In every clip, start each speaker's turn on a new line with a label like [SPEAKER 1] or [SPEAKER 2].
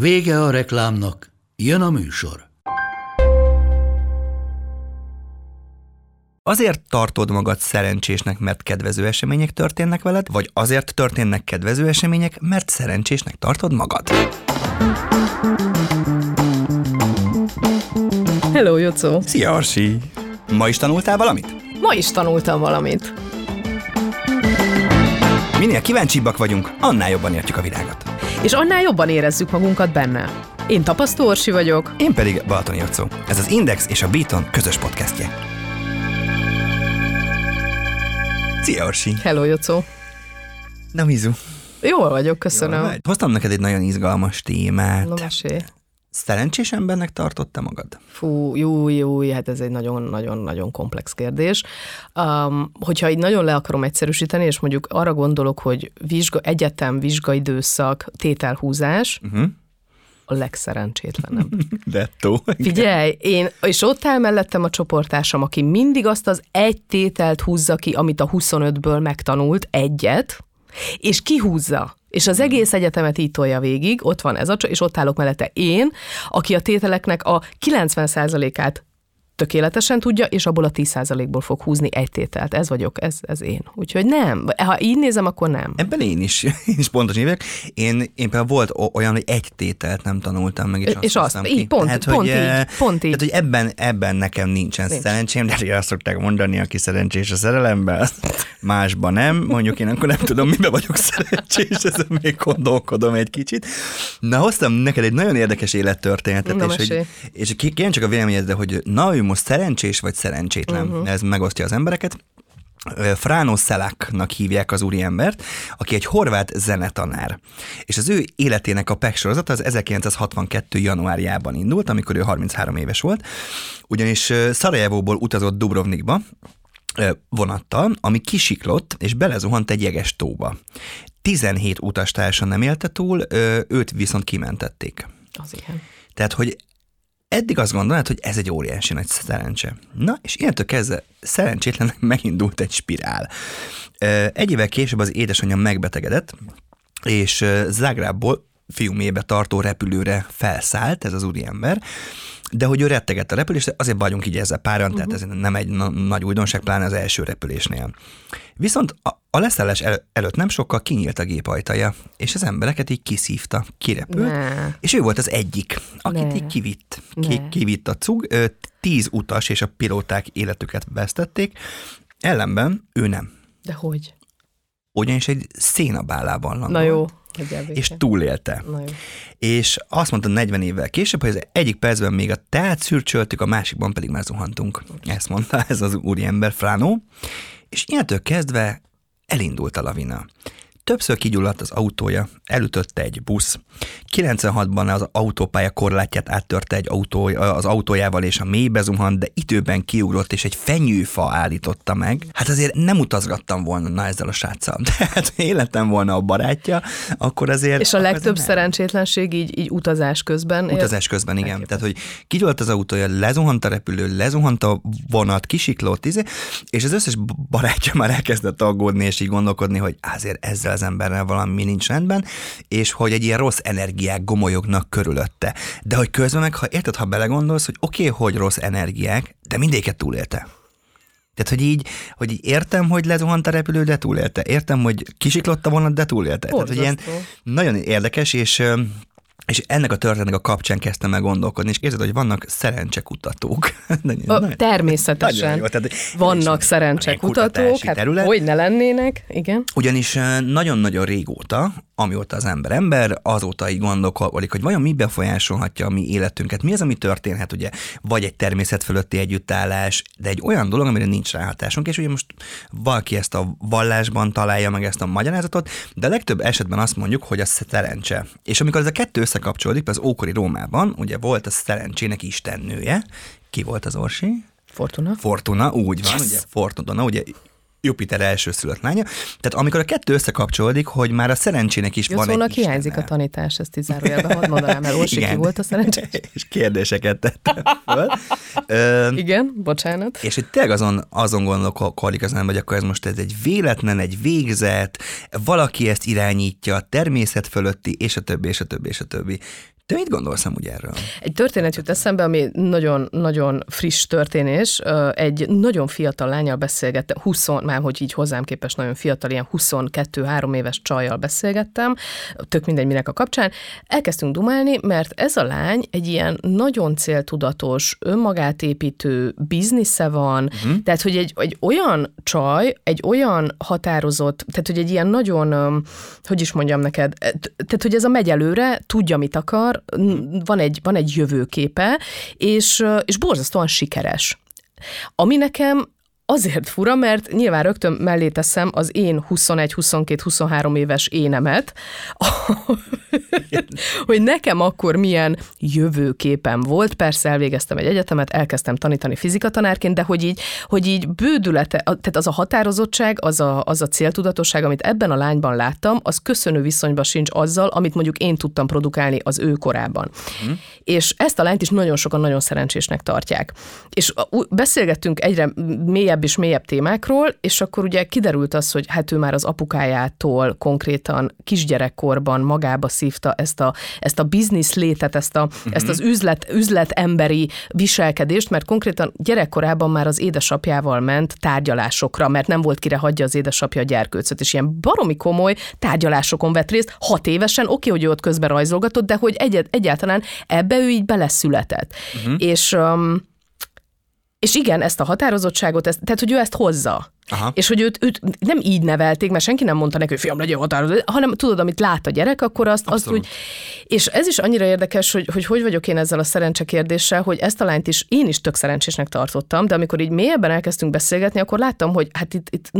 [SPEAKER 1] Vége a reklámnak, jön a műsor.
[SPEAKER 2] Azért tartod magad szerencsésnek, mert kedvező események történnek veled, vagy azért történnek kedvező események, mert szerencsésnek tartod magad?
[SPEAKER 3] Hello, Jocó!
[SPEAKER 2] Szia, Arsi! Ma is tanultál valamit?
[SPEAKER 3] Ma is tanultam valamit.
[SPEAKER 2] Minél kíváncsibbak vagyunk, annál jobban értjük a világot.
[SPEAKER 3] És annál jobban érezzük magunkat benne. Én Tapasztó Orsi vagyok.
[SPEAKER 2] Én pedig Balatoni Jocó. Ez az Index és a Beaton közös podcastje. Szia, Orsi!
[SPEAKER 3] Hello, Jocó!
[SPEAKER 2] Na, Mizu.
[SPEAKER 3] Jól vagyok, köszönöm.
[SPEAKER 2] Jól vagy? Hoztam neked egy nagyon izgalmas témát.
[SPEAKER 3] Mesélj.
[SPEAKER 2] Szerencsés embernek tartotta magad?
[SPEAKER 3] Fú, jó, jó, hát ez egy nagyon-nagyon-nagyon komplex kérdés. Um, hogyha így nagyon le akarom egyszerűsíteni, és mondjuk arra gondolok, hogy vizsga, egyetem, vizsgaidőszak, tételhúzás, uh-huh. a legszerencsétlenebb.
[SPEAKER 2] Dettó.
[SPEAKER 3] Figyelj, én, és ott áll mellettem a csoportársam, aki mindig azt az egy tételt húzza ki, amit a 25-ből megtanult, egyet, és kihúzza. És az egész egyetemet így tolja végig, ott van ez a, és ott állok mellette én, aki a tételeknek a 90%-át tökéletesen tudja, és abból a 10%-ból fog húzni egy tételt. Ez vagyok, ez, ez én. Úgyhogy nem. Ha így nézem, akkor nem.
[SPEAKER 2] Ebben én is, én is pontos évek. Én, én például volt olyan, hogy egy tételt nem tanultam meg, és,
[SPEAKER 3] és
[SPEAKER 2] azt,
[SPEAKER 3] azt így, pont, tehát, pont, hogy, így, pont így.
[SPEAKER 2] Tehát, hogy ebben, ebben nekem nincsen Nincs. szerencsém, de hogy azt szokták mondani, aki szerencsés a szerelemben, másban nem. Mondjuk én akkor nem tudom, miben vagyok szerencsés, ezen még gondolkodom egy kicsit. Na, hoztam neked egy nagyon érdekes élettörténetet,
[SPEAKER 3] Na,
[SPEAKER 2] és, hogy, és csak a véleményedre, hogy na, ő most szerencsés vagy szerencsétlen. Uh-huh. Ez megosztja az embereket. Frano Szelaknak hívják az úriembert, aki egy horvát zenetanár. És az ő életének a PEC sorozata az 1962. januárjában indult, amikor ő 33 éves volt, ugyanis Szarajevóból utazott Dubrovnikba, vonattal, ami kisiklott, és belezuhant egy jeges tóba. 17 utastársa nem élte túl, őt viszont kimentették.
[SPEAKER 3] Az igen.
[SPEAKER 2] Tehát, hogy eddig azt gondolod, hogy ez egy óriási nagy szerencse. Na, és ilyentől kezdve szerencsétlen megindult egy spirál. Egy évvel később az édesanyja megbetegedett, és Zágrábból fiumébe tartó repülőre felszállt ez az úriember, de hogy ő rettegett a repülést, azért vagyunk így ezzel páran, uh-huh. tehát ez nem egy na- nagy újdonság, pláne az első repülésnél. Viszont a, a leszállás el- előtt nem sokkal kinyílt a gép ajtaja, és az embereket így kiszívta, kirepült,
[SPEAKER 3] Ne.
[SPEAKER 2] és ő volt az egyik, akit
[SPEAKER 3] Ne.
[SPEAKER 2] így kivitt. Ki, kivitt a cug, tíz utas és a pilóták életüket vesztették, ellenben ő nem.
[SPEAKER 3] De hogy?
[SPEAKER 2] Ugyanis egy szénabálában landolt.
[SPEAKER 3] Na jó.
[SPEAKER 2] És túlélte.
[SPEAKER 3] Na jó.
[SPEAKER 2] És azt mondta 40 évvel később, hogy az egyik percben még a teát szürcsöltük, a másikban pedig már zuhantunk. Ezt mondta ez az úriember, Fránó. És ilyentől kezdve elindult a lavina. Többször kigyulladt az autója, elütötte egy busz. 96-ban az autópálya korlátját áttörte egy autó, az autójával és a mélybe zuhant, de időben kiugrott és egy fenyőfa állította meg. Hát azért nem utazgattam volna na ezzel a sráccal. Tehát életem volna a barátja, akkor azért...
[SPEAKER 3] És a legtöbb
[SPEAKER 2] nem.
[SPEAKER 3] szerencsétlenség így, így utazás közben.
[SPEAKER 2] Utazás közben, igen.
[SPEAKER 3] Elképesztő.
[SPEAKER 2] Tehát, hogy kigyulladt az autója, lezuhant a repülő, lezuhant a vonat, kisiklott, izé, és az összes barátja már elkezdett aggódni, és így gondolkodni, hogy azért ezzel az emberrel valami nincs rendben, és hogy egy ilyen rossz energiák gomolyognak körülötte. De hogy közben meg, ha érted, ha belegondolsz, hogy oké, okay, hogy rossz energiák, de mindéket túlélte. Tehát, hogy így, hogy így értem, hogy lezuhant a repülő, de túlélte. Értem, hogy kisiklott a vonat, de túlélte. Tehát, hogy ilyen nagyon érdekes, és és ennek a történetnek a kapcsán kezdtem el gondolkodni, és képzeld, hogy vannak szerencsekutatók. Nagyon-
[SPEAKER 3] Természetesen.
[SPEAKER 2] nagyon jó, tehát
[SPEAKER 3] Vannak szerencsekutatók, hát
[SPEAKER 2] terület.
[SPEAKER 3] hogy ne lennének, igen.
[SPEAKER 2] Ugyanis nagyon-nagyon régóta amióta az ember ember, azóta így gondolkodik, hogy vajon mi befolyásolhatja a mi életünket, mi az, ami történhet, ugye, vagy egy természet fölötti együttállás, de egy olyan dolog, amire nincs ráhatásunk, és ugye most valaki ezt a vallásban találja meg ezt a magyarázatot, de a legtöbb esetben azt mondjuk, hogy a szerencse. És amikor ez a kettő összekapcsolódik, az ókori Rómában, ugye volt a szerencsének istennője, ki volt az Orsi?
[SPEAKER 3] Fortuna.
[SPEAKER 2] Fortuna, úgy van, yes. ugye Fortuna, ugye Jupiter elsőszülött lánya. Tehát amikor a kettő összekapcsolódik, hogy már a szerencsének is
[SPEAKER 3] Jó,
[SPEAKER 2] van
[SPEAKER 3] szóval
[SPEAKER 2] egy
[SPEAKER 3] hiányzik a tanítás, ezt így zárójelben hadd mondanám el. Orsi, ki volt a szerencsés?
[SPEAKER 2] És kérdéseket tettem föl. Ö,
[SPEAKER 3] Igen, bocsánat.
[SPEAKER 2] és hogy tényleg azon, azon gondolkodik az ember, hogy akkor ez most ez egy véletlen, egy végzet, valaki ezt irányítja, természet fölötti, és a többi, és a többi, és a többi. Te mit gondolsz amúgy erről?
[SPEAKER 3] Egy történet jut eszembe, ami nagyon-nagyon friss történés. Egy nagyon fiatal lányal beszélgettem, 20, már hogy így hozzám képest nagyon fiatal, ilyen 22-3 éves csajjal beszélgettem, tök mindegy minek a kapcsán. Elkezdtünk dumálni, mert ez a lány egy ilyen nagyon céltudatos, önmagát építő biznisze van, uh-huh. tehát hogy egy, egy olyan csaj, egy olyan határozott, tehát hogy egy ilyen nagyon, hogy is mondjam neked, e, tehát hogy ez a megy előre, tudja, mit akar, van egy, van egy jövőképe, és, és borzasztóan sikeres. Ami nekem azért fura, mert nyilván rögtön mellé teszem az én 21-22-23 éves énemet, hogy nekem akkor milyen jövőképem volt. Persze elvégeztem egy egyetemet, elkezdtem tanítani fizikatanárként, de hogy így, hogy így bődülete, tehát az a határozottság, az a, az a céltudatosság, amit ebben a lányban láttam, az köszönő viszonyban sincs azzal, amit mondjuk én tudtam produkálni az ő korában. Mm. És ezt a lányt is nagyon sokan nagyon szerencsésnek tartják. És beszélgettünk egyre mélyebb és mélyebb témákról, és akkor ugye kiderült az, hogy hát ő már az apukájától konkrétan kisgyerekkorban magába szívta ezt a, ezt a biznisz létet, ezt, a, uh-huh. ezt az üzlet, üzletemberi viselkedést, mert konkrétan gyerekkorában már az édesapjával ment tárgyalásokra, mert nem volt kire hagyja az édesapja a gyerkőcöt, és ilyen baromi komoly tárgyalásokon vett részt, hat évesen, oké, hogy ő ott közben rajzolgatott, de hogy egy, egyáltalán ebbe ő így beleszületett. Uh-huh. És um, és igen, ezt a határozottságot, ezt, tehát hogy ő ezt hozza.
[SPEAKER 2] Aha.
[SPEAKER 3] És hogy őt, őt nem így nevelték, mert senki nem mondta neki, hogy fiam, legyen határozott, hanem tudod, amit lát a gyerek, akkor azt, azt
[SPEAKER 2] Abszolút.
[SPEAKER 3] úgy. És ez is annyira érdekes, hogy, hogy hogy vagyok én ezzel a szerencse kérdéssel, hogy ezt a lányt is én is tök szerencsésnek tartottam, de amikor így mélyebben elkezdtünk beszélgetni, akkor láttam, hogy hát itt, itt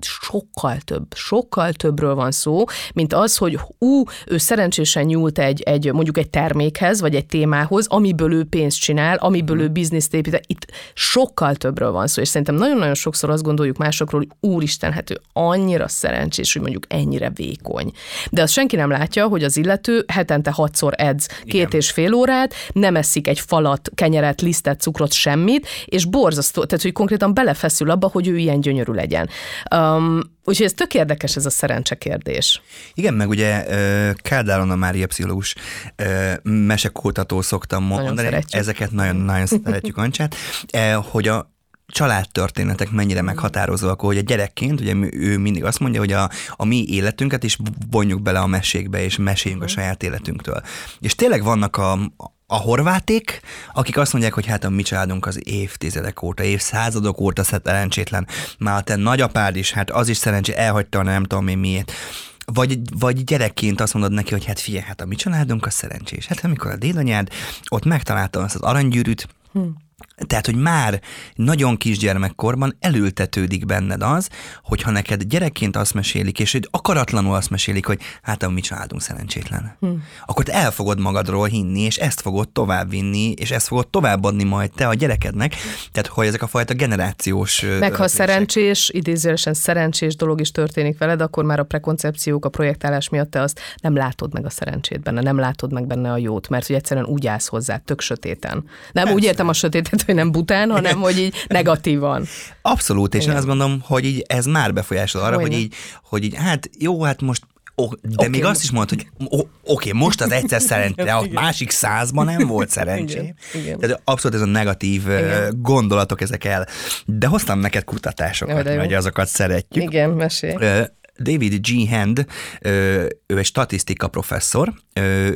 [SPEAKER 3] sokkal több, sokkal többről van szó, mint az, hogy ú, ő szerencsésen nyúlt egy, egy mondjuk egy termékhez, vagy egy témához, amiből ő pénzt csinál, amiből ő bizniszt épít. Itt sokkal többről van szó, és szerintem nagyon-nagyon sokszor azt gondoljuk másokról, hogy úristen, hát ő annyira szerencsés, hogy mondjuk ennyire vékony. De azt senki nem látja, hogy az illető hetente hatszor edz két
[SPEAKER 2] Igen.
[SPEAKER 3] és fél órát, nem eszik egy falat, kenyeret, lisztet, cukrot, semmit, és borzasztó, tehát hogy konkrétan belefeszül abba, hogy ő ilyen gyönyörű legyen. Um, úgyhogy ez tök érdekes ez a szerencse kérdés.
[SPEAKER 2] Igen, meg ugye ö, Kádár Anna Mária pszichológus mesekutató szoktam mondani,
[SPEAKER 3] szeretjük.
[SPEAKER 2] ezeket nagyon-nagyon szeretjük Ancsát, eh, hogy a családtörténetek mennyire meghatározóak, hogy a gyerekként, ugye ő mindig azt mondja, hogy a, a mi életünket is vonjuk bele a mesékbe, és meséljünk a saját életünktől. És tényleg vannak a, a horváték, akik azt mondják, hogy hát a mi családunk az évtizedek óta, évszázadok óta szerencsétlen. Már a te nagyapád is, hát az is szerencsé, elhagyta a nem tudom én miért. Vagy, vagy gyerekként azt mondod neki, hogy hát figyelj, hát a mi családunk az szerencsés. Hát amikor a dédanyád ott megtalálta azt az aranygyűrűt, tehát, hogy már nagyon kisgyermekkorban elültetődik benned az, hogyha neked gyerekként azt mesélik, és hogy akaratlanul azt mesélik, hogy hát a mi családunk szerencsétlen. Hmm. Akkor te el fogod magadról hinni, és ezt fogod továbbvinni, és ezt fogod továbbadni majd te a gyerekednek. Tehát, hogy ezek a fajta generációs...
[SPEAKER 3] Meg ha
[SPEAKER 2] öröklések.
[SPEAKER 3] szerencsés, idézőjelesen szerencsés dolog is történik veled, akkor már a prekoncepciók, a projektálás miatt te azt nem látod meg a szerencsét benne, nem látod meg benne a jót, mert hogy egyszerűen úgy állsz hozzá, tök sötéten. Nem úgy értem a sötétet, hogy nem bután, hanem hogy így negatívan.
[SPEAKER 2] Abszolút, és
[SPEAKER 3] Igen.
[SPEAKER 2] én azt gondolom, hogy így ez már befolyásol arra, hogy így, hogy így, hát jó, hát most Ó, de okay, még azt is mondod, hogy ó, oké, most az egyszer szerencsé, a másik százban nem volt szerencsé.
[SPEAKER 3] Igen.
[SPEAKER 2] Tehát abszolút ez a negatív
[SPEAKER 3] Igen.
[SPEAKER 2] gondolatok ezek el. De hoztam neked kutatásokat, hogy azokat szeretjük.
[SPEAKER 3] Igen, mesélj.
[SPEAKER 2] David G. Hand, ő egy statisztika professzor,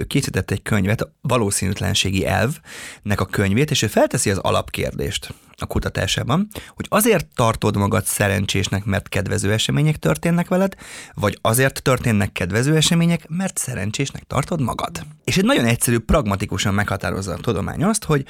[SPEAKER 2] készített egy könyvet, valószínűtlenségi elvnek a könyvét, és ő felteszi az alapkérdést a kutatásában, hogy azért tartod magad szerencsésnek, mert kedvező események történnek veled, vagy azért történnek kedvező események, mert szerencsésnek tartod magad. És egy nagyon egyszerű, pragmatikusan meghatározza a tudomány azt, hogy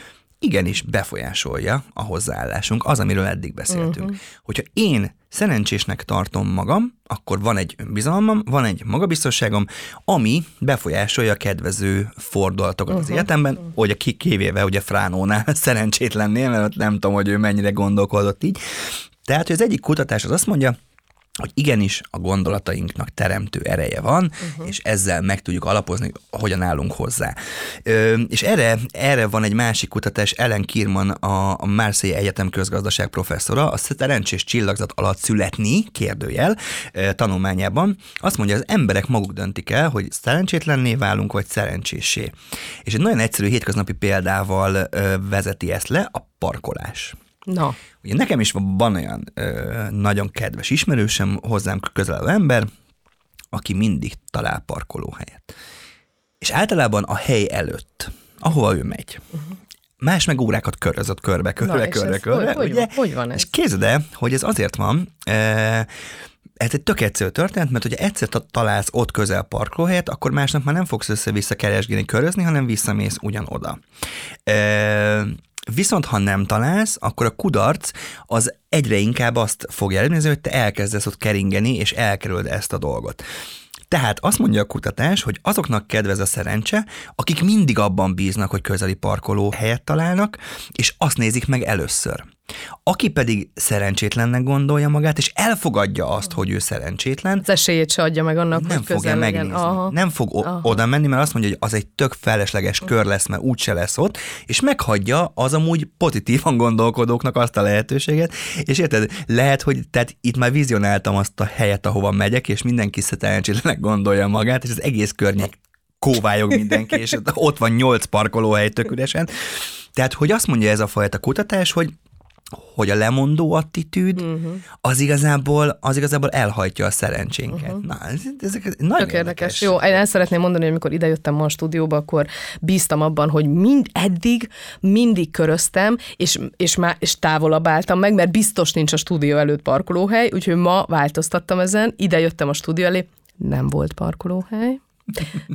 [SPEAKER 2] igenis befolyásolja a hozzáállásunk, az, amiről eddig beszéltünk. Uh-huh. Hogyha én szerencsésnek tartom magam, akkor van egy önbizalmam, van egy magabiztosságom, ami befolyásolja a kedvező fordulatokat uh-huh. az életemben, hogy a kivéve ugye Fránónál szerencsétlennél, mert nem tudom, hogy ő mennyire gondolkodott így. Tehát, hogy az egyik kutatás az azt mondja, hogy igenis a gondolatainknak teremtő ereje van, uh-huh. és ezzel meg tudjuk alapozni, hogyan állunk hozzá. Ö, és erre, erre van egy másik kutatás, Ellen Kirman, a, a Marseille Egyetem közgazdaság professzora, a szerencsés csillagzat alatt születni, kérdőjel, tanulmányában, azt mondja, az emberek maguk döntik el, hogy szerencsétlenné válunk, vagy szerencsésé. És egy nagyon egyszerű hétköznapi példával ö, vezeti ezt le, a parkolás.
[SPEAKER 3] Na.
[SPEAKER 2] Ugye nekem is van olyan ö, nagyon kedves ismerősem, hozzám közelő ember, aki mindig talál parkolóhelyet. És általában a hely előtt, ahova ő megy, uh-huh. más meg órákat körözött körbe, körbe, Na, körbe, körbe.
[SPEAKER 3] Hogy, ugye? Hogy, hogy van ez?
[SPEAKER 2] És képzeld el, hogy ez azért van, e, ez egy tök egyszerű történet, mert hogyha egyszer találsz ott közel parkolóhelyet, akkor másnap már nem fogsz össze-vissza keresgélni, körözni, hanem visszamész ugyanoda. E, Viszont ha nem találsz, akkor a kudarc az egyre inkább azt fogja eredményezni, hogy te elkezdesz ott keringeni, és elkerüled ezt a dolgot. Tehát azt mondja a kutatás, hogy azoknak kedvez a szerencse, akik mindig abban bíznak, hogy közeli parkoló helyet találnak, és azt nézik meg először. Aki pedig szerencsétlennek gondolja magát, és elfogadja azt, hogy ő szerencsétlen.
[SPEAKER 3] Az esélyét se adja meg annak,
[SPEAKER 2] nem
[SPEAKER 3] hogy
[SPEAKER 2] fogja megnézni. Aha. Nem fog Aha. oda menni, mert azt mondja, hogy az egy tök felesleges kör lesz, mert úgyse lesz ott, és meghagyja az amúgy pozitívan gondolkodóknak azt a lehetőséget, és érted, lehet, hogy tehát itt már vizionáltam azt a helyet, ahova megyek, és mindenki szerencsétlenek gondolja magát, és az egész környék kóvályog mindenki, és ott van nyolc parkolóhely tök üresen. Tehát, hogy azt mondja ez a fajta kutatás, hogy hogy a lemondó attitűd uh-huh. az igazából az igazából elhajtja a szerencsénket. Uh-huh. Na, ezek ez nagyon
[SPEAKER 3] Tök érdekes. Jó, én el szeretném mondani, hogy amikor idejöttem ma a stúdióba, akkor bíztam abban, hogy mind eddig mindig köröztem, és, és, má, és távolabb álltam meg, mert biztos nincs a stúdió előtt parkolóhely, úgyhogy ma változtattam ezen, ide jöttem a stúdió elé, nem volt parkolóhely,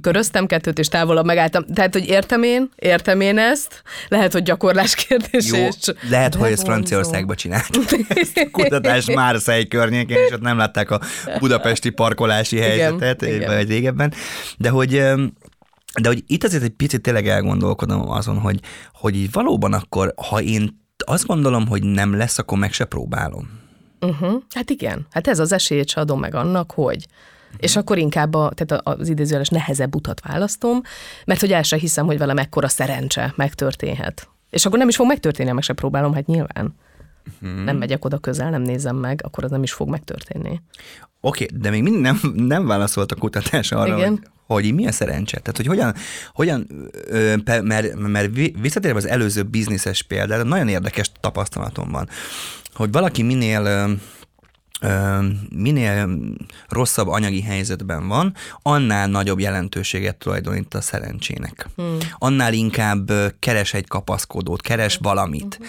[SPEAKER 3] Köröztem kettőt, és távolabb megálltam. Tehát, hogy értem én, értem én ezt, lehet, hogy gyakorlás kérdés.
[SPEAKER 2] Jó, és lehet, hogy ezt Franciaországban csinált. kutatás Márszei környékén, és ott nem látták a budapesti parkolási helyzetet, igen, vagy régebben. De hogy de hogy itt azért egy picit tényleg elgondolkodom azon, hogy, hogy így valóban akkor, ha én azt gondolom, hogy nem lesz, akkor meg se próbálom.
[SPEAKER 3] Uh-huh. Hát igen, hát ez az esélyt se adom meg annak, hogy és akkor inkább a, tehát az idézőjeles nehezebb utat választom, mert hogy el sem hiszem, hogy velem ekkora szerencse megtörténhet. És akkor nem is fog megtörténni, meg se próbálom, hát nyilván. Hmm. Nem megyek oda közel, nem nézem meg, akkor az nem is fog megtörténni.
[SPEAKER 2] Oké, okay, de még mindig nem, nem válaszolt a kutatás arra, Igen. hogy hogy mi a szerencse? Tehát, hogy hogyan, hogyan mert, mert visszatérve az előző bizniszes példára, nagyon érdekes tapasztalatom van, hogy valaki minél minél rosszabb anyagi helyzetben van, annál nagyobb jelentőséget tulajdonít a szerencsének. Hmm. Annál inkább keres egy kapaszkodót, keres hmm. valamit.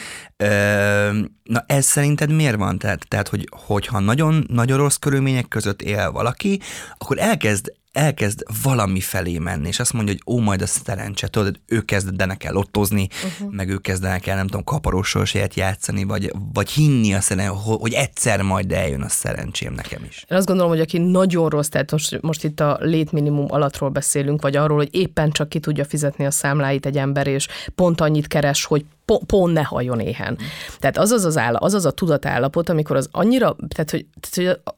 [SPEAKER 2] Na ez szerinted miért van? Tehát, tehát hogy, hogyha nagyon, nagyon rossz körülmények között él valaki, akkor elkezd elkezd valami felé menni, és azt mondja, hogy ó, majd a szerencse, tudod, ő kezdenek el lottozni, uh-huh. meg ő kezdenek el, nem tudom, kaparósorsért játszani, vagy, vagy hinni a szerencsé, hogy egyszer majd eljön a szerencsém nekem is.
[SPEAKER 3] Én azt gondolom, hogy aki nagyon rossz, tehát most, most itt a létminimum alattról beszélünk, vagy arról, hogy éppen csak ki tudja fizetni a számláit egy ember, és pont annyit keres, hogy pont ne halljon éhen. Tehát az az az áll, az az a tudatállapot, amikor az annyira, tehát hogy, tehát, hogy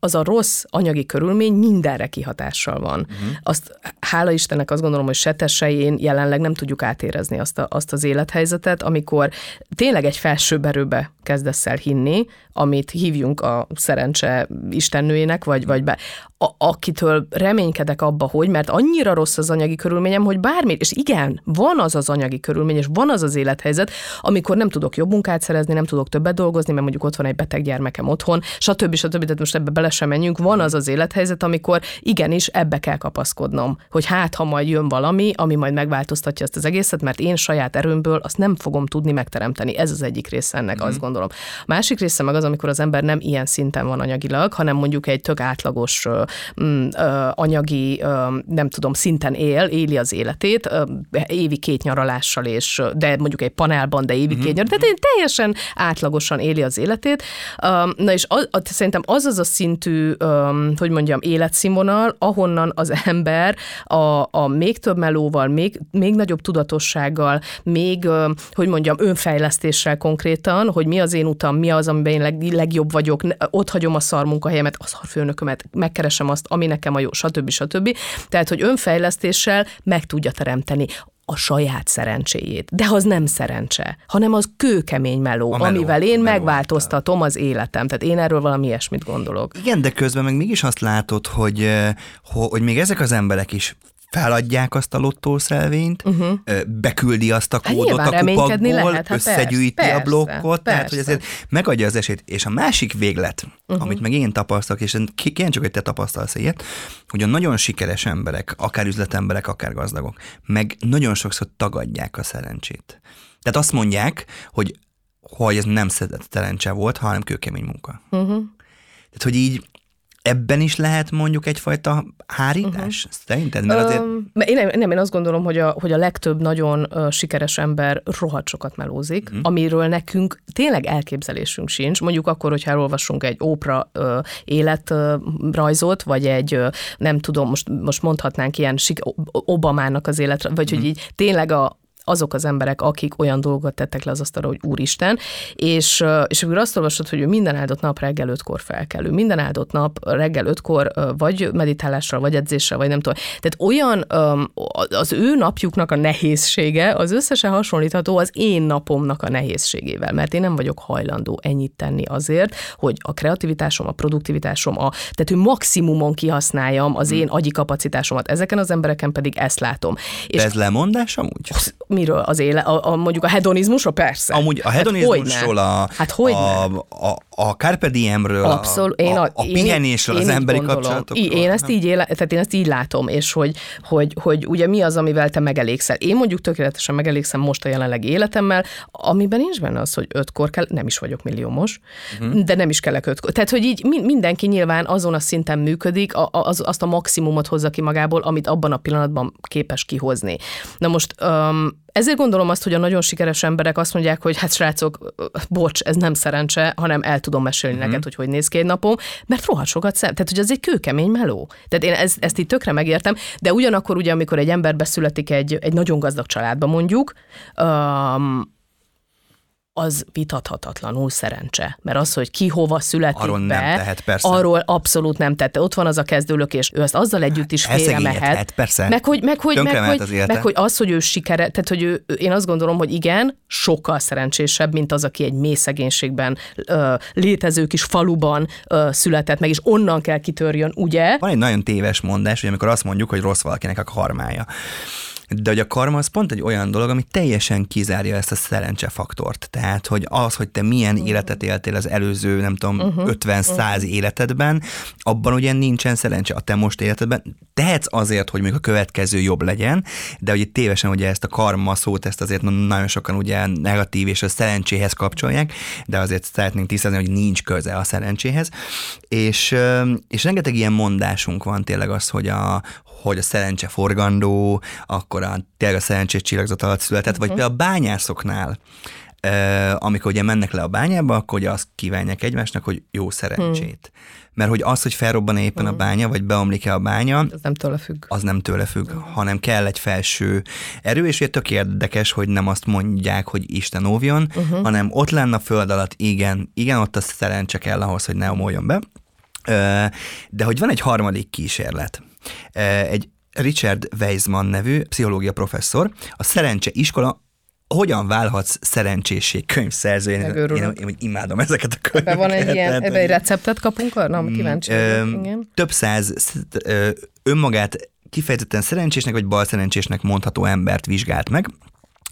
[SPEAKER 3] az a rossz anyagi körülmény mindenre kihatással van. Uh-huh. Azt hála Istennek azt gondolom, hogy se jelenleg nem tudjuk átérezni azt, a, azt az élethelyzetet, amikor tényleg egy felsőbb erőbe kezdesz el hinni, amit hívjunk a szerencse istennőjének, vagy, vagy be, a, akitől reménykedek abba, hogy, mert annyira rossz az anyagi körülményem, hogy bármi, és igen, van az az anyagi körülmény, és van az az élethelyzet, amikor nem tudok jobb munkát szerezni, nem tudok többet dolgozni, mert mondjuk ott van egy beteg gyermekem otthon, stb. stb. Tehát most ebbe bele sem menjünk, van az az élethelyzet, amikor igenis ebbe kell kapaszkodnom, hogy hát, ha majd jön valami, ami majd megváltoztatja ezt az egészet, mert én saját erőmből azt nem fogom tudni megteremteni. Ez az egyik része ennek, mm. azt gondolom. A másik része meg az, amikor az ember nem ilyen szinten van anyagilag, hanem mondjuk egy tök átlagos ö, ö, anyagi, ö, nem tudom, szinten él, éli az életét, ö, évi két nyaralással, és, de mondjuk egy panelban, de évi mm-hmm. két nyaralással, tehát teljesen átlagosan éli az életét. Na és az, szerintem az az a szintű, hogy mondjam, életszínvonal, ahonnan az ember a, a még több melóval, még, még nagyobb tudatossággal, még, hogy mondjam, önfejlesztéssel konkrétan, hogy mi az én utam, mi az, amiben én leg, legjobb vagyok, ott hagyom a szar munkahelyemet, a szar főnökömet, megkeresem azt, ami nekem a jó, stb. stb. Tehát, hogy önfejlesztéssel meg tudja teremteni a saját szerencséjét. De az nem szerencse, hanem az kőkemény meló, meló amivel én meló megváltoztatom az életem. Tehát én erről valami ilyesmit gondolok.
[SPEAKER 2] Igen, de közben meg mégis azt látod, hogy, eh, hogy még ezek az emberek is feladják azt a lottószelvényt, uh-huh. beküldi azt a hát kódot hát a kupakból, lehet, hát összegyűjti persze, a blokkot, persze. tehát hogy ezért megadja az esélyt. És a másik véglet, uh-huh. amit meg én tapasztalok, és csak hogy te tapasztalsz ilyet, hogy a nagyon sikeres emberek, akár üzletemberek, akár gazdagok, meg nagyon sokszor tagadják a szerencsét. Tehát azt mondják, hogy hogy ez nem szedett szerencse volt, hanem kőkemény munka. Uh-huh. Tehát, hogy így ebben is lehet mondjuk egyfajta hárítás? Uh-huh. Szerinted? Mert azért... Um,
[SPEAKER 3] én, nem, én azt gondolom, hogy a, hogy a legtöbb nagyon uh, sikeres ember rohadt sokat melózik, uh-huh. amiről nekünk tényleg elképzelésünk sincs. Mondjuk akkor, hogyha elolvasunk egy ópra uh, életrajzot, uh, vagy egy, uh, nem tudom, most, most mondhatnánk ilyen sik- Obamának az életre, vagy uh-huh. hogy így tényleg a, azok az emberek, akik olyan dolgot tettek le az asztalra, hogy úristen, és, és akkor azt olvasod, hogy ő minden áldott nap reggel ötkor felkelő, minden áldott nap reggel ötkor vagy meditálással, vagy edzéssel, vagy nem tudom. Tehát olyan az ő napjuknak a nehézsége az összesen hasonlítható az én napomnak a nehézségével, mert én nem vagyok hajlandó ennyit tenni azért, hogy a kreativitásom, a produktivitásom, a, tehát hogy maximumon kihasználjam az én agyi kapacitásomat. Ezeken az embereken pedig ezt látom. De
[SPEAKER 2] és ez lemondás amúgy?
[SPEAKER 3] Miről az éle, a, a, mondjuk a hedonizmusra persze.
[SPEAKER 2] Amúgy a hát hedonizmusról, hát a, hát hogy a, a, a Carpe Diemről, Abszolút, én a, a, a pihenésről, én, az emberi kapcsolatokról.
[SPEAKER 3] Én ezt, így éle, tehát én ezt így látom, és hogy, hogy, hogy ugye mi az, amivel te megelégszel. Én mondjuk tökéletesen megelégszem most a jelenlegi életemmel, amiben nincs benne az, hogy ötkor kell, nem is vagyok milliómos, uh-huh. de nem is kellek ötkor. Tehát, hogy így mindenki nyilván azon a szinten működik, az, azt a maximumot hozza ki magából, amit abban a pillanatban képes kihozni. Na most um, ezért gondolom azt, hogy a nagyon sikeres emberek azt mondják, hogy hát srácok, bocs, ez nem szerencse, hanem el tudom mesélni mm-hmm. neked, hogy hogy néz ki egy napom, mert rohadt sokat szem. Tehát, hogy ez egy kőkemény meló. Tehát én ezt, ezt így tökre megértem, de ugyanakkor ugye, amikor egy ember beszületik egy, egy nagyon gazdag családba mondjuk, um, az vitathatatlanul szerencse. Mert az, hogy ki hova születik arról be, nem tehet, persze. arról abszolút nem tette. Ott van az a kezdőlök, és ő ezt azzal együtt is hát, félre mehet.
[SPEAKER 2] persze.
[SPEAKER 3] Meg hogy, meg, hogy, meg, hogy, az meg hogy az, hogy ő sikere, tehát hogy ő, én azt gondolom, hogy igen, sokkal szerencsésebb, mint az, aki egy mély szegénységben ö, létező kis faluban ö, született meg, és onnan kell kitörjön, ugye?
[SPEAKER 2] Van egy nagyon téves mondás, hogy amikor azt mondjuk, hogy rossz valakinek a karmája. De hogy a karma az pont egy olyan dolog, ami teljesen kizárja ezt a szerencsefaktort. Tehát, hogy az, hogy te milyen uh-huh. életet éltél az előző, nem tudom, uh-huh. 50-100 uh-huh. életedben, abban ugye nincsen szerencse. A te most életedben tehetsz azért, hogy még a következő jobb legyen, de ugye tévesen ugye ezt a karma szót, ezt azért nagyon sokan ugye negatív és a szerencséhez kapcsolják, de azért szeretnénk tisztázni, hogy nincs köze a szerencséhez. És, és rengeteg ilyen mondásunk van tényleg az, hogy a, hogy a szerencse forgandó, akkor a, tényleg a szerencsés csillagzat alatt született, uh-huh. vagy például a bányászoknál, amikor ugye mennek le a bányába, akkor ugye azt kívánják egymásnak, hogy jó szerencsét. Hmm. Mert hogy az, hogy felrobban éppen hmm. a bánya, vagy beomlik-e a bánya,
[SPEAKER 3] az nem tőle függ.
[SPEAKER 2] Az nem tőle függ, hmm. hanem kell egy felső erő, és ugye tök érdekes, hogy nem azt mondják, hogy Isten óvjon, uh-huh. hanem ott lenne a föld alatt, igen, igen, ott a szerencse kell ahhoz, hogy ne omoljon be. De hogy van egy harmadik kísérlet. Egy Richard Weisman nevű pszichológia professzor, a Szerencse Iskola hogyan válhatsz szerencsésség könyvszerző? Én, én, én, én, imádom ezeket a könyveket.
[SPEAKER 3] Ebben van egy ilyen, ebben egy receptet kapunk arra? Mm, kíváncsi ö,
[SPEAKER 2] igen. Több száz ö, önmagát kifejezetten szerencsésnek vagy bal szerencsésnek mondható embert vizsgált meg,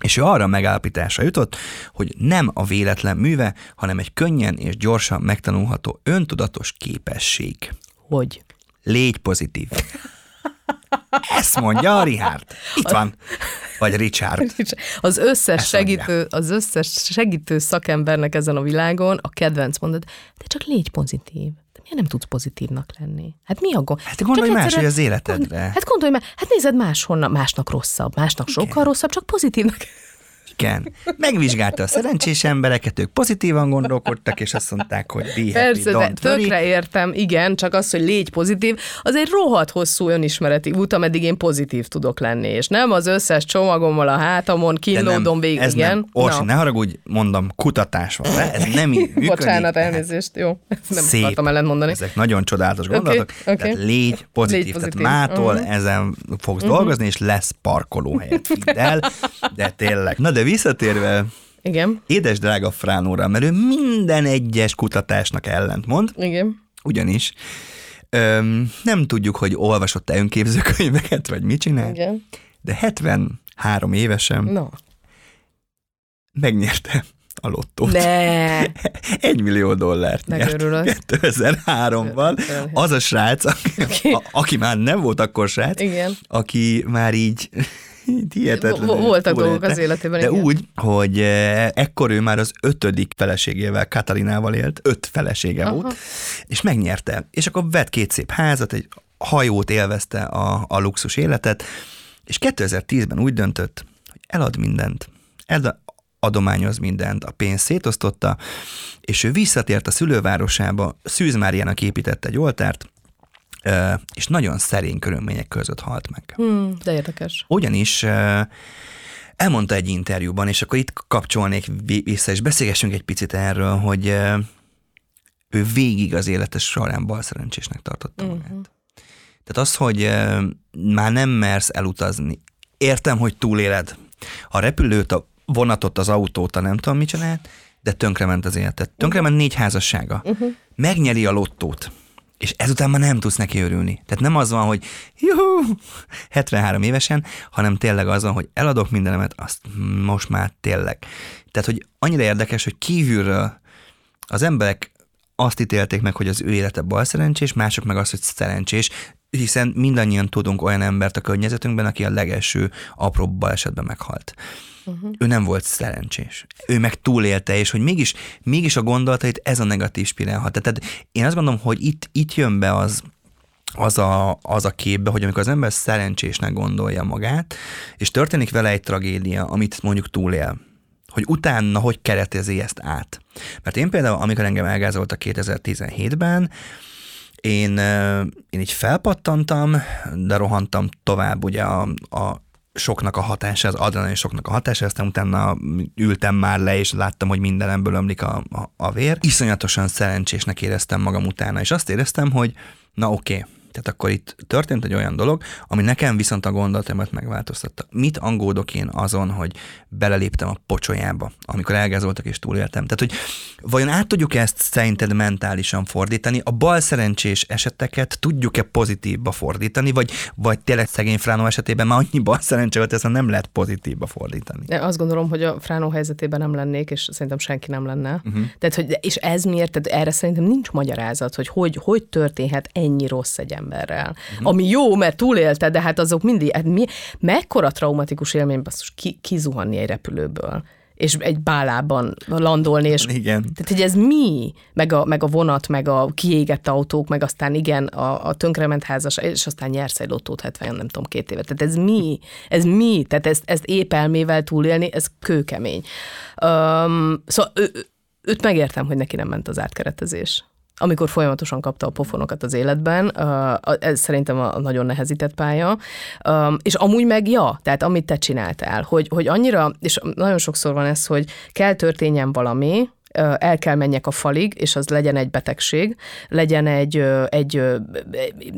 [SPEAKER 2] És ő arra megállapításra jutott, hogy nem a véletlen műve, hanem egy könnyen és gyorsan megtanulható öntudatos képesség.
[SPEAKER 3] Hogy?
[SPEAKER 2] Légy pozitív. Ezt mondja a Richard. Itt van. Vagy Richard.
[SPEAKER 3] Az összes,
[SPEAKER 2] Ezt mondja.
[SPEAKER 3] segítő, az összes segítő szakembernek ezen a világon a kedvenc mondat, de csak légy pozitív. De miért nem tudsz pozitívnak lenni? Hát mi a gond?
[SPEAKER 2] Hát gondolj
[SPEAKER 3] Csak
[SPEAKER 2] más, hogy az életedre.
[SPEAKER 3] Gond- Hát gondolj már, hát nézed máshonnan, másnak rosszabb, másnak sokkal rosszabb, csak pozitívnak.
[SPEAKER 2] Igen. Megvizsgálta a szerencsés embereket, ők pozitívan gondolkodtak, és azt mondták, hogy be happy,
[SPEAKER 3] Persze, de tökre értem, igen, csak az, hogy légy pozitív, az egy rohadt hosszú önismereti út, ameddig én pozitív tudok lenni, és nem az összes csomagommal a hátamon
[SPEAKER 2] De
[SPEAKER 3] kínlódom végig,
[SPEAKER 2] ez
[SPEAKER 3] igen.
[SPEAKER 2] nem. Orsi,
[SPEAKER 3] Na.
[SPEAKER 2] ne haragudj, mondom, kutatás van rá, ez nem így működik.
[SPEAKER 3] Bocsánat,
[SPEAKER 2] tehát
[SPEAKER 3] elnézést, jó. Ezt nem
[SPEAKER 2] szép.
[SPEAKER 3] akartam ellentmondani.
[SPEAKER 2] Ezek nagyon csodálatos gondolatok.
[SPEAKER 3] oké.
[SPEAKER 2] Tehát légy pozitív.
[SPEAKER 3] Légy
[SPEAKER 2] Tehát
[SPEAKER 3] pozitív.
[SPEAKER 2] mától
[SPEAKER 3] Mhm.
[SPEAKER 2] ezen fogsz dolgozni, és lesz parkolóhelyet. Hidd el. De tényleg. Na de visszatérve
[SPEAKER 3] Igen,
[SPEAKER 2] édes drága Fránóra, mert ő minden egyes kutatásnak ellentmond,
[SPEAKER 3] igen.
[SPEAKER 2] ugyanis öm, nem tudjuk, hogy olvasott-e önképzőkönyveket, vagy mit csinál,
[SPEAKER 3] Igen.
[SPEAKER 2] de 73 évesen
[SPEAKER 3] No.
[SPEAKER 2] megnyerte a lottót.
[SPEAKER 3] Ne.
[SPEAKER 2] Egy millió dollárt nyert
[SPEAKER 3] Megörülök.
[SPEAKER 2] 2003-ban. Az a srác, aki, a, aki már nem volt akkor srác,
[SPEAKER 3] Igen.
[SPEAKER 2] aki már így hihetetlen.
[SPEAKER 3] Vo- voltak dolgok az életében,
[SPEAKER 2] De
[SPEAKER 3] igen.
[SPEAKER 2] úgy, hogy eh, ekkor ő már az ötödik feleségével, Katalinával élt, öt felesége
[SPEAKER 3] Aha.
[SPEAKER 2] volt, és megnyerte. És akkor vett két szép házat, egy hajót élvezte a, a luxus életet, és 2010-ben úgy döntött, hogy elad mindent. El, adományoz mindent, a pénzt szétosztotta, és ő visszatért a szülővárosába, Szűz Máriának épített egy oltárt, és nagyon szerény körülmények között halt meg.
[SPEAKER 3] Hmm, de érdekes.
[SPEAKER 2] Ugyanis elmondta egy interjúban, és akkor itt kapcsolnék vi- vissza, és beszélgessünk egy picit erről, hogy ő végig az élete során balszerencsésnek tartotta magát. Tehát az, hogy már nem mersz elutazni, értem, hogy túléled a repülőt, a vonatot, az autót, a nem tudom mit csinált, de tönkrement az életet. Tönkrement négy házassága. Uh-huh. Megnyeri a lottót. És ezután már nem tudsz neki örülni. Tehát nem az van, hogy juhú, 73 évesen, hanem tényleg az van, hogy eladok mindenemet, azt most már tényleg. Tehát, hogy annyira érdekes, hogy kívülről az emberek azt ítélték meg, hogy az ő élete balszerencsés, mások meg azt, hogy szerencsés, hiszen mindannyian tudunk olyan embert a környezetünkben, aki a legelső apró balesetben meghalt. Uh-huh. Ő nem volt szerencsés. Ő meg túlélte, és hogy mégis, mégis a gondolatait ez a negatív spirál hat. Tehát én azt gondolom, hogy itt, itt jön be az, az a, az a képbe, hogy amikor az ember szerencsésnek gondolja magát, és történik vele egy tragédia, amit mondjuk túlél, hogy utána hogy keretezi ezt át. Mert én például, amikor engem elgázoltak 2017-ben, én, én így felpattantam, de rohantam tovább ugye a, a soknak a hatása, az adrenalin soknak a hatása, aztán utána ültem már le, és láttam, hogy mindenemből ömlik a, a, a vér. Iszonyatosan szerencsésnek éreztem magam utána, és azt éreztem, hogy na oké, okay, tehát akkor itt történt egy olyan dolog, ami nekem viszont a gondolatomat megváltoztatta. Mit angódok én azon, hogy beleléptem a pocsolyába, amikor elgázoltak és túléltem? Tehát, hogy vajon át tudjuk ezt szerinted mentálisan fordítani? A bal szerencsés eseteket tudjuk-e pozitívba fordítani, vagy, vagy tényleg szegény Fránó esetében már annyi bal szerencse volt, ezt nem lehet pozitívba fordítani?
[SPEAKER 3] Én azt gondolom, hogy a Fránó helyzetében nem lennék, és szerintem senki nem lenne. Uh-huh. Tehát, hogy, és ez miért? Tehát erre szerintem nincs magyarázat, hogy hogy, hogy történhet ennyi rossz egy emberrel. Uh-huh. Ami jó, mert túlélte, de hát azok mindig, hát mi, mekkora traumatikus élmény basszus ki, kizuhanni egy repülőből és egy bálában landolni, és
[SPEAKER 2] Igen.
[SPEAKER 3] tehát, hogy ez mi? Meg a, meg a vonat, meg a kiégett autók, meg aztán igen, a, a tönkrement házas, és aztán nyersz egy lottót 70, nem tudom, két évet. Tehát ez mi? Ez mi? Tehát ezt, ezt épp elmével túlélni, ez kőkemény. Um, szóval ő- őt megértem, hogy neki nem ment az átkeretezés amikor folyamatosan kapta a pofonokat az életben, ez szerintem a nagyon nehezített pálya, és amúgy meg ja, tehát amit te csináltál, hogy, hogy annyira, és nagyon sokszor van ez, hogy kell történjen valami, el kell menjek a falig, és az legyen egy betegség, legyen egy, egy,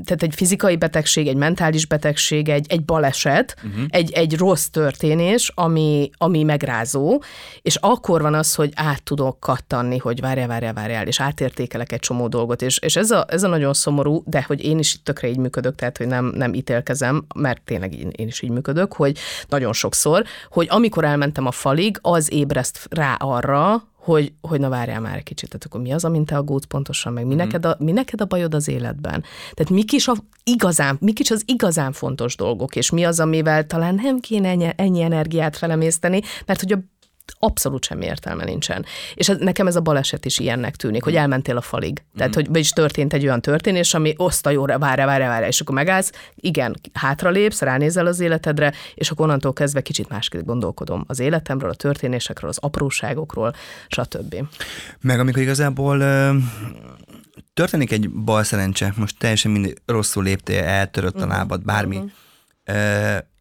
[SPEAKER 3] tehát egy fizikai betegség, egy mentális betegség, egy, egy baleset, uh-huh. egy, egy rossz történés, ami, ami megrázó, és akkor van az, hogy át tudok kattanni, hogy várjál, várjál, várjál, és átértékelek egy csomó dolgot, és, és ez, a, ez a nagyon szomorú, de hogy én is itt tökre így működök, tehát hogy nem, nem ítélkezem, mert tényleg én, én is így működök, hogy nagyon sokszor, hogy amikor elmentem a falig, az ébreszt rá arra, hogy, hogy na várjál már egy kicsit, tehát akkor mi az, amint te aggódsz pontosan, meg mi, mm. neked a, mi neked a bajod az életben? Tehát mik is, a igazán, mik is az igazán fontos dolgok, és mi az, amivel talán nem kéne ennyi, ennyi energiát felemészteni, mert hogy a abszolút semmi értelme nincsen. És ez, nekem ez a baleset is ilyennek tűnik, hogy elmentél a falig. Tehát, hogy vagyis történt egy olyan történés, ami oszta jóra, várja, várja, várja, és akkor megállsz, igen, hátralépsz, ránézel az életedre, és akkor onnantól kezdve kicsit másképp gondolkodom az életemről, a történésekről, az apróságokról, stb.
[SPEAKER 2] Meg amikor igazából történik egy bal szerencse, most teljesen mindig rosszul léptél, eltörött a uh-huh. lábad, bármi, uh-huh.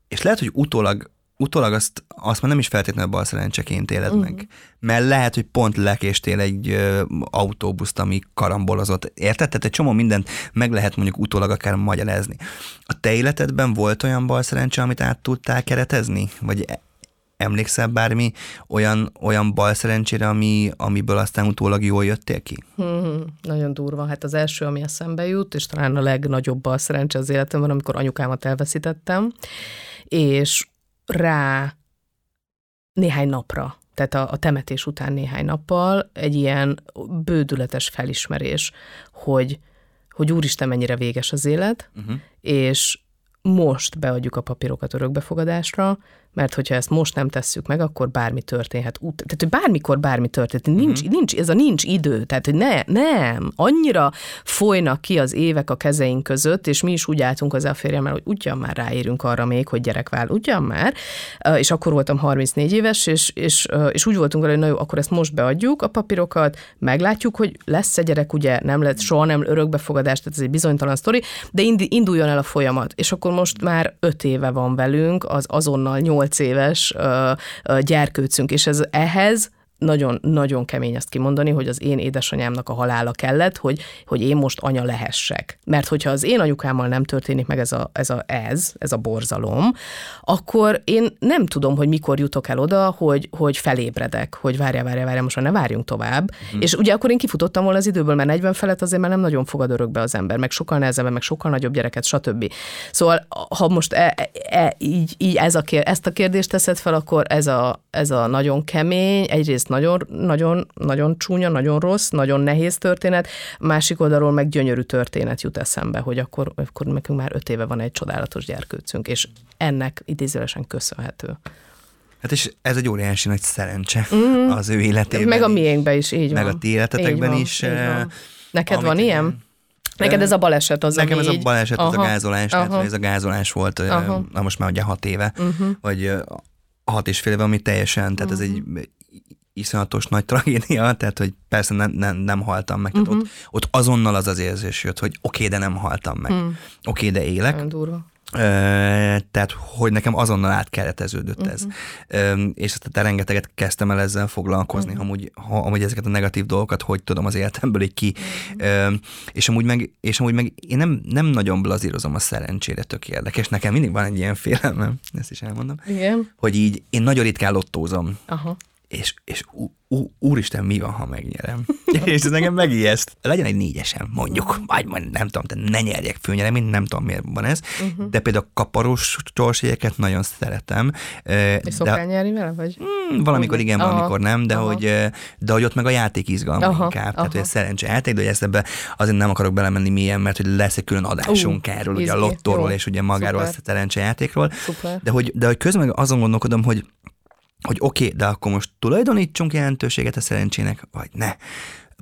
[SPEAKER 2] és lehet, hogy utólag utólag azt, azt már nem is feltétlenül bal szerencseként éled uh-huh. meg. Mert lehet, hogy pont lekéstél egy ö, autóbuszt, ami karambolozott. Érted? Tehát egy csomó mindent meg lehet mondjuk utólag akár magyarázni. A te életedben volt olyan bal szerencse, amit át tudtál keretezni? Vagy e- emlékszel bármi olyan, olyan bal szerencsére, ami, amiből aztán utólag jól jöttél ki?
[SPEAKER 3] Hmm, nagyon durva. Hát az első, ami eszembe jut, és talán a legnagyobb bal szerencse az életemben, amikor anyukámat elveszítettem, és rá néhány napra, tehát a, a temetés után néhány nappal egy ilyen bődületes felismerés, hogy, hogy úristen, mennyire véges az élet, uh-huh. és most beadjuk a papírokat örökbefogadásra, mert hogyha ezt most nem tesszük meg, akkor bármi történhet. Tehát, hogy bármikor bármi történhet. Nincs, mm-hmm. nincs, ez a nincs idő. Tehát, hogy ne, nem. Annyira folynak ki az évek a kezeink között, és mi is úgy álltunk az a férjemmel, hogy ugyan már ráérünk arra még, hogy gyerek vál, ugyan már. És akkor voltam 34 éves, és, és, és úgy voltunk vele, hogy na jó, akkor ezt most beadjuk a papírokat, meglátjuk, hogy lesz-e gyerek, ugye nem lett soha nem örökbefogadás, tehát ez egy bizonytalan sztori, de induljon el a folyamat. És akkor most már öt éve van velünk, az azonnal nyolc 8 éves gyerkőcünk, és ez ehhez nagyon-nagyon kemény ezt kimondani, hogy az én édesanyámnak a halála kellett, hogy, hogy én most anya lehessek. Mert hogyha az én anyukámmal nem történik meg ez a, ez a, ez, ez a borzalom, akkor én nem tudom, hogy mikor jutok el oda, hogy, hogy felébredek, hogy várja, várja, várja, most ne várjunk tovább. Hmm. És ugye akkor én kifutottam volna az időből, mert 40 felett azért már nem nagyon fogad örökbe az ember, meg sokkal nehezebben, meg sokkal nagyobb gyereket, stb. Szóval, ha most e, e, e, így, így ez a kér, ezt a kérdést teszed fel, akkor ez a, ez a nagyon kemény, egyrészt nagyon, nagyon, nagyon csúnya, nagyon rossz, nagyon nehéz történet, másik oldalról meg gyönyörű történet jut eszembe, hogy akkor, akkor nekünk már öt éve van egy csodálatos gyerkőcünk, és ennek idézőlesen köszönhető.
[SPEAKER 2] Hát és ez egy óriási nagy szerencse mm. az ő életében.
[SPEAKER 3] Meg a miénkben is, így
[SPEAKER 2] meg
[SPEAKER 3] van.
[SPEAKER 2] a ti életetekben
[SPEAKER 3] van,
[SPEAKER 2] is.
[SPEAKER 3] Így van. Neked van ilyen? Neked ez a baleset az,
[SPEAKER 2] Nekem ez
[SPEAKER 3] így...
[SPEAKER 2] a baleset,
[SPEAKER 3] Aha,
[SPEAKER 2] az a gázolás,
[SPEAKER 3] aha.
[SPEAKER 2] tehát ez a gázolás volt,
[SPEAKER 3] Aha.
[SPEAKER 2] na most már ugye hat éve,
[SPEAKER 3] Uh-huh.
[SPEAKER 2] vagy hat és fél éve, ami teljesen, tehát uh-huh. ez egy iszonyatos nagy tragédia, tehát hogy persze nem, nem, nem haltam meg. Uh-huh. ott, ott azonnal az az érzés jött, hogy oké, okay, de nem haltam meg. Uh-huh. Oké, okay, de élek.
[SPEAKER 3] Nagyon durva.
[SPEAKER 2] Ö, tehát, hogy nekem azonnal átkereteződött uh-huh. ez. Ö, és aztán rengeteget kezdtem el ezzel foglalkozni, uh-huh. amúgy, ha, amúgy ezeket a negatív dolgokat, hogy tudom az életemből így ki. Uh-huh. Ö, és, amúgy meg, és amúgy meg én nem, nem nagyon blazírozom a szerencsére, tök érdekes. Nekem mindig van egy ilyen félelmem, ezt is elmondom,
[SPEAKER 3] Igen.
[SPEAKER 2] hogy így én nagyon ritkán lottózom.
[SPEAKER 3] Aha.
[SPEAKER 2] És, és ú, ú, úristen, mi van, ha megnyerem? és ez engem megijeszt. Legyen egy négyesem, mondjuk, vagy majd nem tudom, de ne nyerjek főnyereményt, nem tudom, miért van ez. Uh-huh. De például kaparós csorsjegyeket nagyon szeretem.
[SPEAKER 3] És de, szoktál nyerni vele, vagy?
[SPEAKER 2] Mm, valamikor igen,
[SPEAKER 3] Aha.
[SPEAKER 2] valamikor nem, de
[SPEAKER 3] Aha.
[SPEAKER 2] hogy, de hogy ott meg a játék izgalma
[SPEAKER 3] Aha.
[SPEAKER 2] inkább. Tehát,
[SPEAKER 3] Aha.
[SPEAKER 2] hogy a szerencse játék, de hogy ezt ebbe azért nem akarok belemenni mélyen, mert hogy lesz egy külön adásunk
[SPEAKER 3] Ú,
[SPEAKER 2] erről, ugye a lottóról
[SPEAKER 3] Jó.
[SPEAKER 2] és ugye magáról
[SPEAKER 3] Szuper.
[SPEAKER 2] a szerencse játékról.
[SPEAKER 3] Szuper.
[SPEAKER 2] De hogy, de hogy közben azon gondolkodom, hogy hogy oké, okay, de akkor most tulajdonítsunk jelentőséget a szerencsének, vagy ne.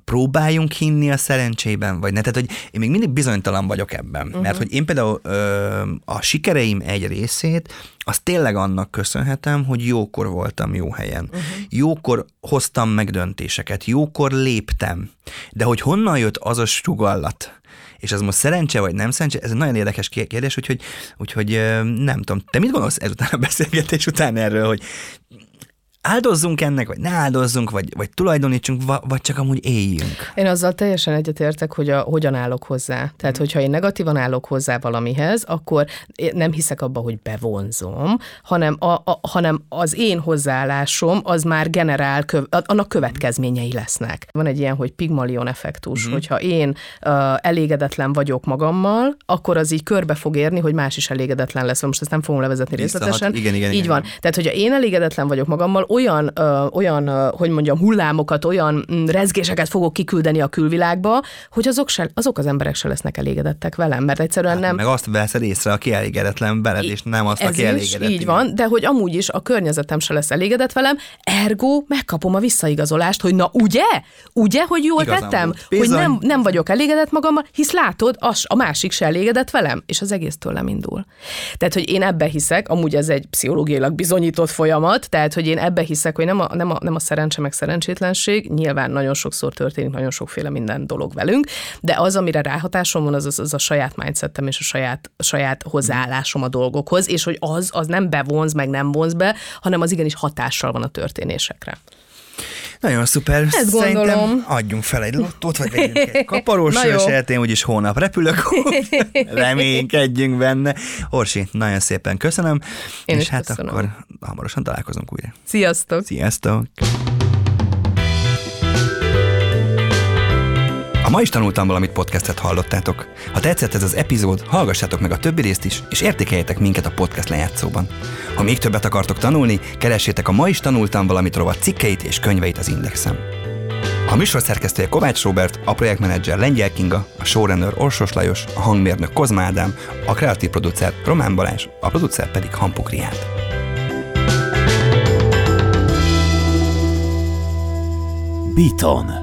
[SPEAKER 2] Próbáljunk hinni a szerencsében, vagy ne. Tehát, hogy én még mindig bizonytalan vagyok ebben. Uh-huh. Mert hogy én például ö, a sikereim egy részét, az tényleg annak köszönhetem, hogy jókor voltam jó helyen. Uh-huh. Jókor hoztam meg döntéseket, jókor léptem. De hogy honnan jött az a sugallat, és az most szerencse vagy nem szerencse, ez egy nagyon érdekes kérdés, úgyhogy, úgyhogy nem tudom. Te mit gondolsz ezután a beszélgetés után erről, hogy áldozzunk ennek, vagy ne áldozzunk, vagy, vagy tulajdonítsunk, vagy csak amúgy éljünk.
[SPEAKER 3] Én azzal teljesen egyetértek, hogy a, hogyan állok hozzá. Tehát, hogyha én negatívan állok hozzá valamihez, akkor nem hiszek abba, hogy bevonzom, hanem, a, a, hanem az én hozzáállásom az már generál, köv, annak következményei lesznek. Van egy ilyen, hogy pigmalion effektus, mm. hogyha én uh, elégedetlen vagyok magammal, akkor az így körbe fog érni, hogy más is elégedetlen lesz. Most ezt nem fogom levezetni Visszahat, részletesen.
[SPEAKER 2] Igen, igen,
[SPEAKER 3] így
[SPEAKER 2] igen.
[SPEAKER 3] van. Tehát, hogyha én elégedetlen vagyok magammal, olyan, ö, olyan ö, hogy mondjam, hullámokat, olyan mm, rezgéseket fogok kiküldeni a külvilágba, hogy azok, se, azok az emberek se lesznek elégedettek velem, mert egyszerűen hát, nem...
[SPEAKER 2] Meg azt veszed észre, aki elégedetlen veled, és nem azt, aki elégedett.
[SPEAKER 3] így van, de hogy amúgy is a környezetem se lesz elégedett velem, ergo megkapom a visszaigazolást, hogy na ugye? Ugye, hogy jól Igazán tettem? Hogy nem, nem vagyok elégedett magammal, hisz látod, az, a másik se elégedett velem, és az egész tőlem indul. Tehát, hogy én ebbe hiszek, amúgy ez egy pszichológiailag bizonyított folyamat, tehát, hogy én ebbe hiszek, hogy nem a, nem a, nem a szerencse meg szerencsétlenség, nyilván nagyon sokszor történik nagyon sokféle minden dolog velünk, de az, amire ráhatásom van, az, az, az a saját mindsetem és a saját, a saját hozzáállásom a dolgokhoz, és hogy az, az nem bevonz, meg nem vonz be, hanem az igenis hatással van a történésekre.
[SPEAKER 2] Nagyon szuper.
[SPEAKER 3] Ezt
[SPEAKER 2] Szerintem
[SPEAKER 3] gondolom.
[SPEAKER 2] adjunk fel egy lottót, vagy vegyünk egy kaparós sört, én úgyis hónap repülök, reménykedjünk benne. Orsi, nagyon szépen köszönöm,
[SPEAKER 3] Én
[SPEAKER 2] és
[SPEAKER 3] is
[SPEAKER 2] hát
[SPEAKER 3] köszönöm.
[SPEAKER 2] akkor hamarosan találkozunk újra.
[SPEAKER 3] Sziasztok!
[SPEAKER 2] Sziasztok! Ma is tanultam valamit podcastet hallottátok. Ha tetszett ez az epizód, hallgassátok meg a többi részt is, és értékeljetek minket a podcast lejátszóban. Ha még többet akartok tanulni, keressétek a Ma is tanultam valamit rovat cikkeit és könyveit az Indexen. A műsor szerkesztője Kovács Robert, a projektmenedzser Lengyel Kinga, a showrunner Orsos Lajos, a hangmérnök Kozma a kreatív producer Román Balázs, a producer pedig Hampuk Riát.
[SPEAKER 4] Beaton.